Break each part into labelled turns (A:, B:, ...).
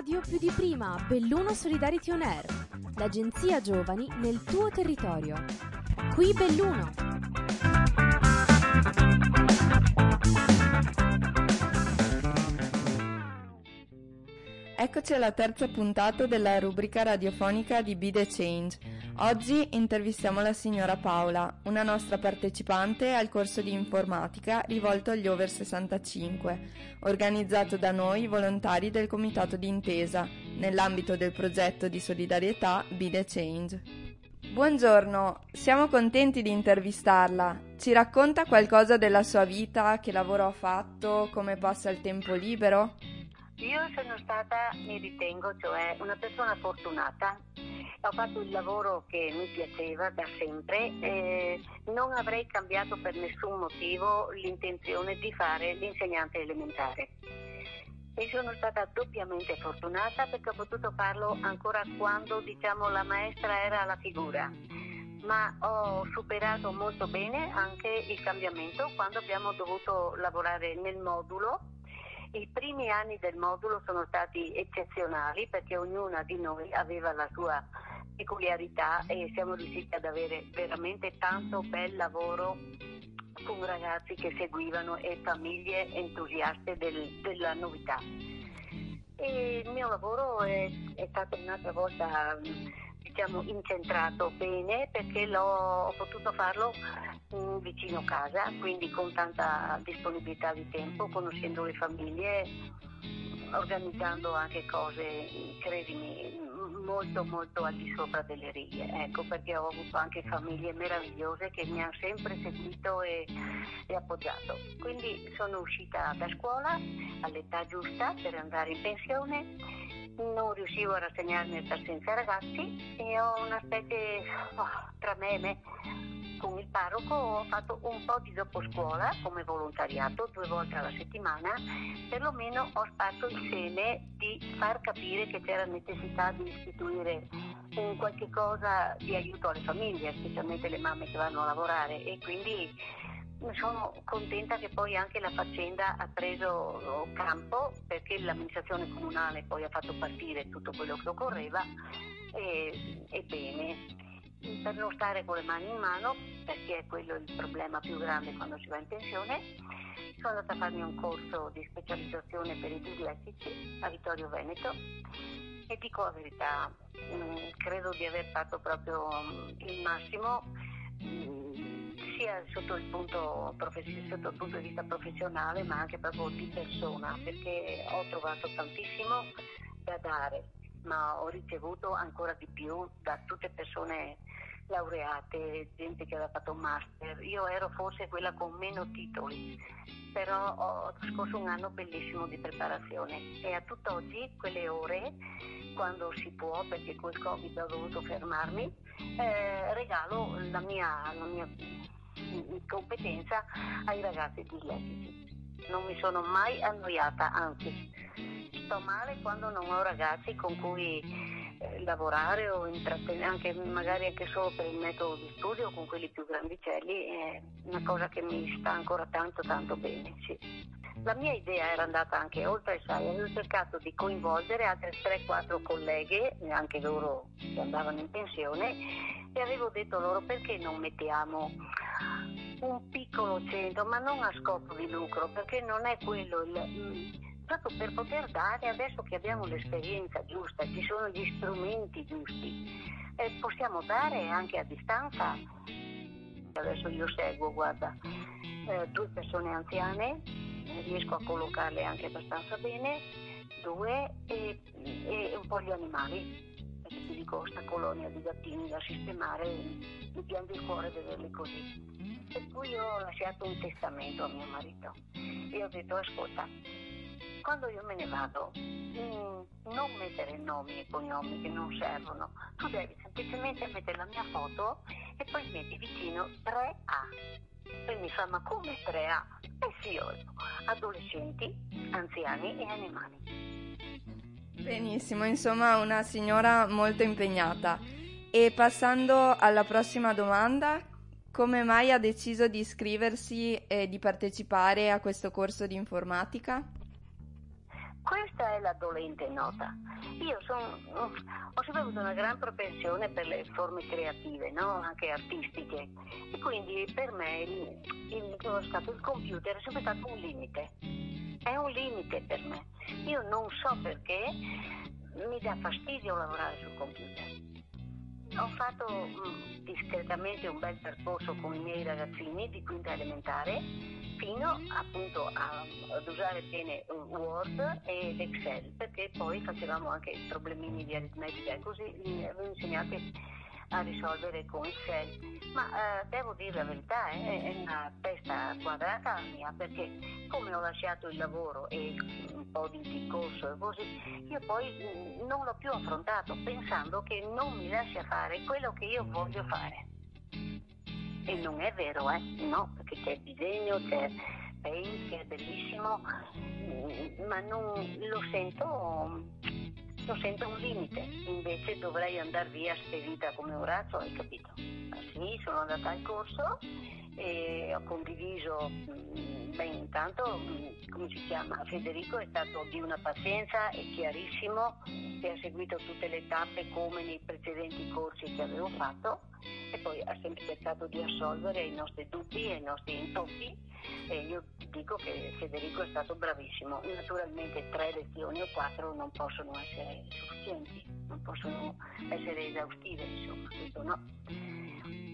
A: radio più di prima, Belluno Solidarity On Air, l'agenzia giovani nel tuo territorio. Qui Belluno.
B: Eccoci alla terza puntata della rubrica radiofonica di Be The Change. Oggi intervistiamo la signora Paola, una nostra partecipante al corso di informatica rivolto agli over 65, organizzato da noi volontari del Comitato d'Intesa, nell'ambito del progetto di solidarietà Be The Change. Buongiorno, siamo contenti di intervistarla. Ci racconta qualcosa della sua vita, che lavoro ha fatto, come passa il tempo libero?
C: Io sono stata, mi ritengo, cioè una persona fortunata. Ho fatto il lavoro che mi piaceva da sempre e non avrei cambiato per nessun motivo l'intenzione di fare l'insegnante elementare. E sono stata doppiamente fortunata perché ho potuto farlo ancora quando diciamo, la maestra era alla figura ma ho superato molto bene anche il cambiamento quando abbiamo dovuto lavorare nel modulo i primi anni del modulo sono stati eccezionali perché ognuna di noi aveva la sua peculiarità e siamo riusciti ad avere veramente tanto bel lavoro con ragazzi che seguivano e famiglie entusiaste del, della novità. E il mio lavoro è, è stato un'altra volta diciamo, incentrato bene perché ho potuto farlo mh, vicino casa, quindi con tanta disponibilità di tempo, conoscendo le famiglie, organizzando anche cose, credimi, molto molto al di sopra delle righe, ecco perché ho avuto anche famiglie meravigliose che mi hanno sempre seguito e, e appoggiato. Quindi sono uscita da scuola all'età giusta per andare in pensione non riuscivo a rassegnarmi per senza ragazzi e ho una specie oh, tra me e me con il parroco ho fatto un po' di dopo scuola come volontariato due volte alla settimana, perlomeno ho sparso il seme di far capire che c'era necessità di istituire un qualche cosa di aiuto alle famiglie, specialmente le mamme che vanno a lavorare e quindi sono contenta che poi anche la faccenda ha preso campo perché l'amministrazione comunale poi ha fatto partire tutto quello che occorreva e, e bene. Per non stare con le mani in mano, perché è quello il problema più grande quando si va in pensione, sono andata a farmi un corso di specializzazione per i dislessici a Vittorio Veneto. E dico la verità, mm, credo di aver fatto proprio mm, il massimo mm, sia sotto il, punto, sotto il punto di vista professionale ma anche proprio di persona perché ho trovato tantissimo da dare ma ho ricevuto ancora di più da tutte persone laureate, gente che aveva fatto un master. Io ero forse quella con meno titoli, però ho trascorso un anno bellissimo di preparazione e a tutt'oggi quelle ore, quando si può, perché col Covid ho dovuto fermarmi, eh, regalo la mia, la mia competenza ai ragazzi dislessici. Non mi sono mai annoiata, anzi sto male quando non ho ragazzi con cui eh, lavorare o intrattenere, anche, magari anche solo per il metodo di studio con quelli più grandicelli, è una cosa che mi sta ancora tanto tanto bene. Sì. La mia idea era andata anche oltre, sai, avevo cercato di coinvolgere altre 3-4 colleghe, anche loro che andavano in pensione, e avevo detto loro perché non mettiamo un piccolo centro, ma non a scopo di lucro, perché non è quello il proprio per poter dare, adesso che abbiamo l'esperienza giusta, ci sono gli strumenti giusti, eh, possiamo dare anche a distanza. Adesso io seguo, guarda, eh, due persone anziane, eh, riesco a collocarle anche abbastanza bene, due e, e un po' gli animali, perché ti dico, sta colonia di gattini da sistemare, mi piange il cuore vederli così. Per cui ho lasciato un testamento a mio marito e ho detto, ascolta, quando io me ne vado, mh, non mettere nomi e cognomi che non servono, tu devi semplicemente mettere la mia foto e poi metti vicino 3A. Poi mi fa, ma come 3A? Eh sì, ho adolescenti, anziani e animali.
B: Benissimo, insomma una signora molto impegnata. E passando alla prossima domanda, come mai ha deciso di iscriversi e di partecipare a questo corso di informatica?
C: Questa è la dolente nota. Io son, ho sempre avuto una gran propensione per le forme creative, no? anche artistiche, e quindi per me il, il, il computer è sempre stato un limite. È un limite per me. Io non so perché mi dà fastidio lavorare sul computer. Ho fatto mh, discretamente un bel percorso con i miei ragazzini di quinta elementare fino appunto a, ad usare bene Word ed Excel perché poi facevamo anche problemini di aritmetica e così li avevo insegnati a risolvere con Excel. Ma eh, devo dire la verità, eh, è una testa quadrata la mia perché come ho lasciato il lavoro e un po' di corso e così, io poi mm, non l'ho più affrontato pensando che non mi lascia fare quello che io voglio fare. E non è vero, eh? No, perché c'è disegno, c'è Paint che è bellissimo, mm, ma non lo sento lo sento un limite, invece dovrei andare via spedita come un razzo, hai capito? Ma sì, sono andata al corso e ho condiviso, mm, beh intanto, mm, come si chiama, Federico è stato di una pazienza e chiarissimo e ha seguito tutte le tappe come nei precedenti corsi che avevo fatto e poi ha sempre cercato di assolvere i nostri dubbi e i nostri intoppi e io dico che Federico è stato bravissimo. Naturalmente tre lezioni o quattro non possono essere sufficienti, non possono essere esaustive, insomma, questo no.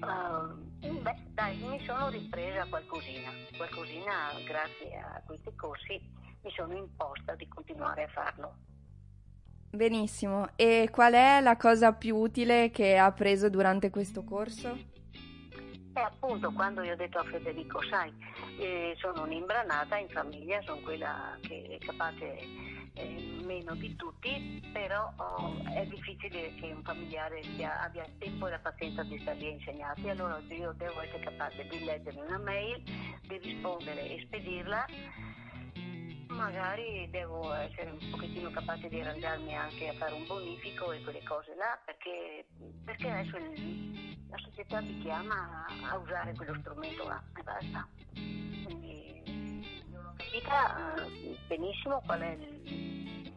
C: Uh, beh, dai, mi sono ripresa qualcosina, qualcosina grazie a questi corsi mi sono imposta di continuare a farlo.
B: Benissimo, e qual è la cosa più utile che ha preso durante questo corso?
C: E appunto quando io ho detto a Federico, sai, eh, sono un'imbranata in famiglia, sono quella che è capace eh, meno di tutti, però oh, è difficile che un familiare sia, abbia il tempo e la pazienza di stargli a insegnarti, allora io devo essere capace di leggere una mail, di rispondere e spedirla. Magari devo essere un pochettino capace di arrangiarmi anche a fare un bonifico e quelle cose là, perché, perché adesso il, la società ti chiama a usare quello strumento là e basta. Quindi non ho capita eh, benissimo qual è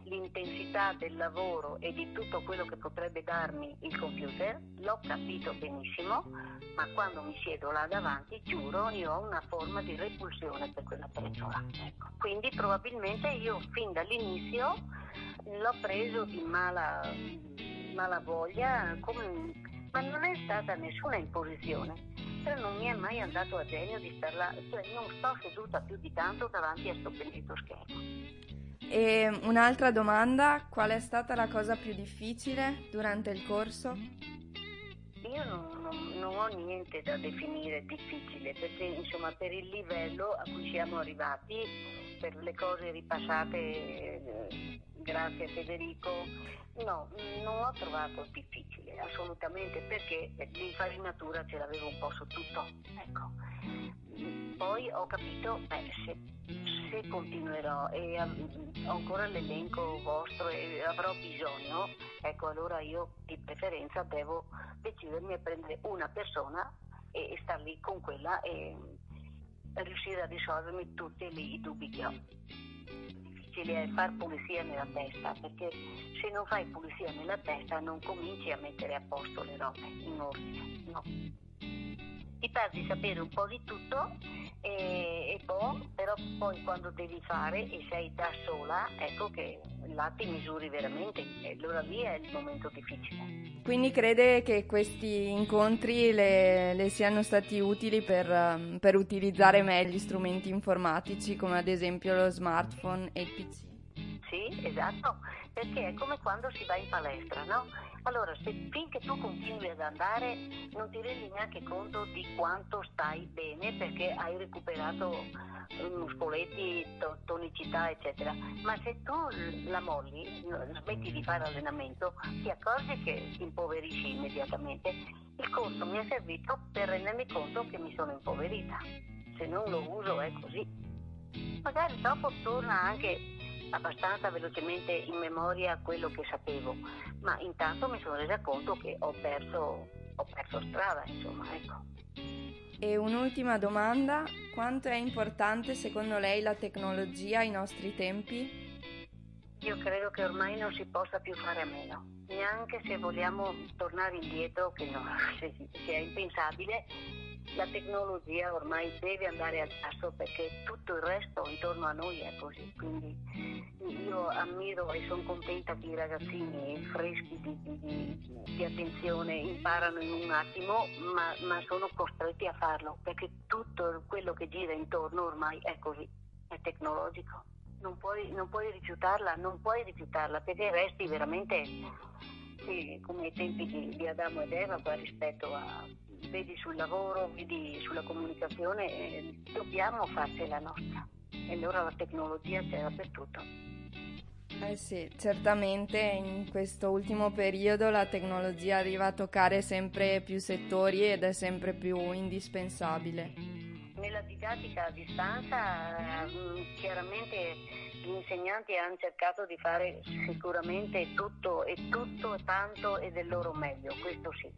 C: l'intensità del lavoro e di tutto quello che potrebbe darmi il computer, l'ho capito benissimo, ma quando mi siedo là davanti, giuro, io ho una forma di repulsione per quella là. Ecco. Quindi probabilmente io fin dall'inizio l'ho preso di mala, mala voglia, come, ma non è stata nessuna imposizione però non mi è mai andato a genio di star là, cioè non sto seduta più di tanto davanti a sto benedetto schermo.
B: E un'altra domanda, qual è stata la cosa più difficile durante il corso?
C: Io non, non, non, ho niente da definire difficile perché insomma per il livello a cui siamo arrivati, per le cose ripassate eh, grazie a Federico, no, non ho trovato difficile assolutamente perché l'infarinatura ce l'avevo un po' su tutto. Ecco. Poi ho capito, beh, se se continuerò e ho ancora l'elenco vostro e avrò bisogno, ecco allora io di preferenza devo decidermi a prendere una persona e, e star lì con quella e riuscire a risolvermi tutti i dubbi che ho. Difficile è far pulizia nella testa perché se non fai pulizia nella testa non cominci a mettere a posto le robe in ordine, no. Ti pare di sapere un po' di tutto e, e boh, però poi quando devi fare e sei da sola, ecco che là ti misuri veramente e allora lì è il momento difficile.
B: Quindi crede che questi incontri le, le siano stati utili per, per utilizzare meglio gli strumenti informatici come ad esempio lo smartphone e il PC?
C: Sì, esatto, perché è come quando si va in palestra, no? Allora, se finché tu continui ad andare non ti rendi neanche conto di quanto stai bene perché hai recuperato eh, muscoletti, to- tonicità, eccetera. Ma se tu la molli, smetti di fare allenamento, ti accorgi che ti impoverisci immediatamente. Il corso mi è servito per rendermi conto che mi sono impoverita. Se non lo uso è così. Magari dopo torna anche abbastanza velocemente in memoria quello che sapevo, ma intanto mi sono resa conto che ho perso, ho perso strada, insomma, ecco.
B: E un'ultima domanda, quanto è importante secondo lei la tecnologia ai nostri tempi?
C: io credo che ormai non si possa più fare a meno, neanche se vogliamo tornare indietro, che no, è impensabile, la tecnologia ormai deve andare al passo perché tutto il resto intorno a noi è così. Quindi io ammiro e sono contenta che i ragazzini freschi di, di, di attenzione imparano in un attimo, ma, ma sono costretti a farlo perché tutto quello che gira intorno ormai è così, è tecnologico. Non puoi, non puoi rifiutarla, non puoi rifiutarla perché resti veramente sì, come ai tempi di, di Adamo ed Eva rispetto a vedi sul lavoro, vedi sulla comunicazione, eh, dobbiamo farcela nostra. E allora la tecnologia c'è dappertutto.
B: Eh sì, certamente in questo ultimo periodo la tecnologia arriva a toccare sempre più settori ed è sempre più indispensabile.
C: Nella didattica a distanza mm, chiaramente gli insegnanti hanno cercato di fare sicuramente tutto e tutto tanto e del loro meglio, questo sì.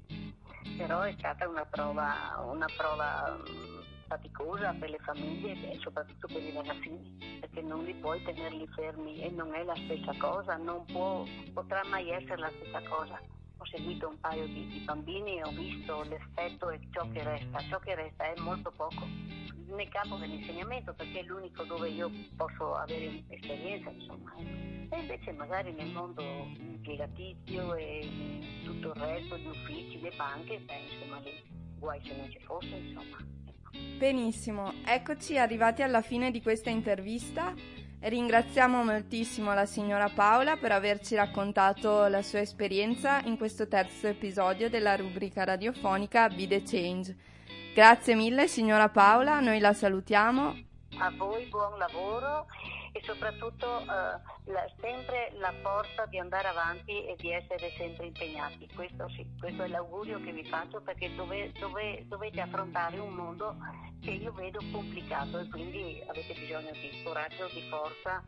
C: Però è stata una prova, una prova mm, faticosa per le famiglie e soprattutto per i ragazzini, perché non li puoi tenerli fermi e non è la stessa cosa, non può, potrà mai essere la stessa cosa. Ho seguito un paio di, di bambini e ho visto l'effetto e ciò che resta, ciò che resta è molto poco nel campo dell'insegnamento perché è l'unico dove io posso avere esperienza insomma e invece magari nel mondo impiegatizio e tutto il resto gli uffici, le banche beh insomma lì guai se non ci fosse insomma ecco.
B: benissimo eccoci arrivati alla fine di questa intervista Ringraziamo moltissimo la signora Paola per averci raccontato la sua esperienza in questo terzo episodio della rubrica radiofonica Be the Change. Grazie mille signora Paola, noi la salutiamo.
C: A voi buon lavoro e soprattutto eh, la, sempre la forza di andare avanti e di essere sempre impegnati. Questo sì, questo è l'augurio che vi faccio perché dove, dove, dovete affrontare un mondo che io vedo complicato e quindi avete bisogno di coraggio, di forza,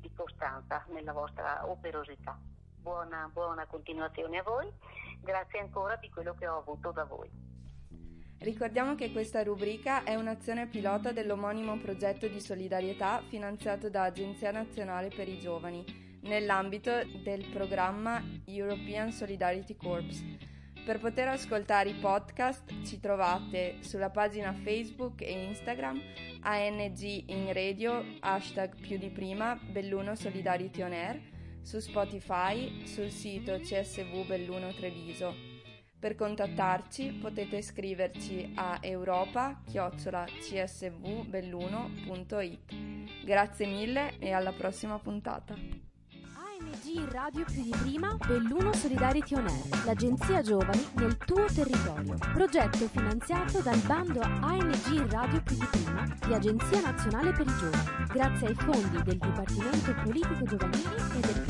C: di costanza nella vostra operosità. Buona, buona continuazione a voi, grazie ancora di quello che ho avuto da voi.
B: Ricordiamo che questa rubrica è un'azione pilota dell'omonimo progetto di solidarietà finanziato da Agenzia Nazionale per i Giovani nell'ambito del programma European Solidarity Corps. Per poter ascoltare i podcast ci trovate sulla pagina Facebook e Instagram ANG in radio, hashtag più di prima, Belluno Solidarity On Air, su Spotify, sul sito CSV Belluno Treviso. Per contattarci potete scriverci a europa-csvbelluno.it. Grazie mille e alla prossima puntata.
A: ANG Radio più di prima, Belluno Solidarity On Air, l'agenzia giovani nel tuo territorio. Progetto finanziato dal bando ANG Radio più di prima di Agenzia Nazionale per i Giovani, grazie ai fondi del Dipartimento Politico Giovanili e del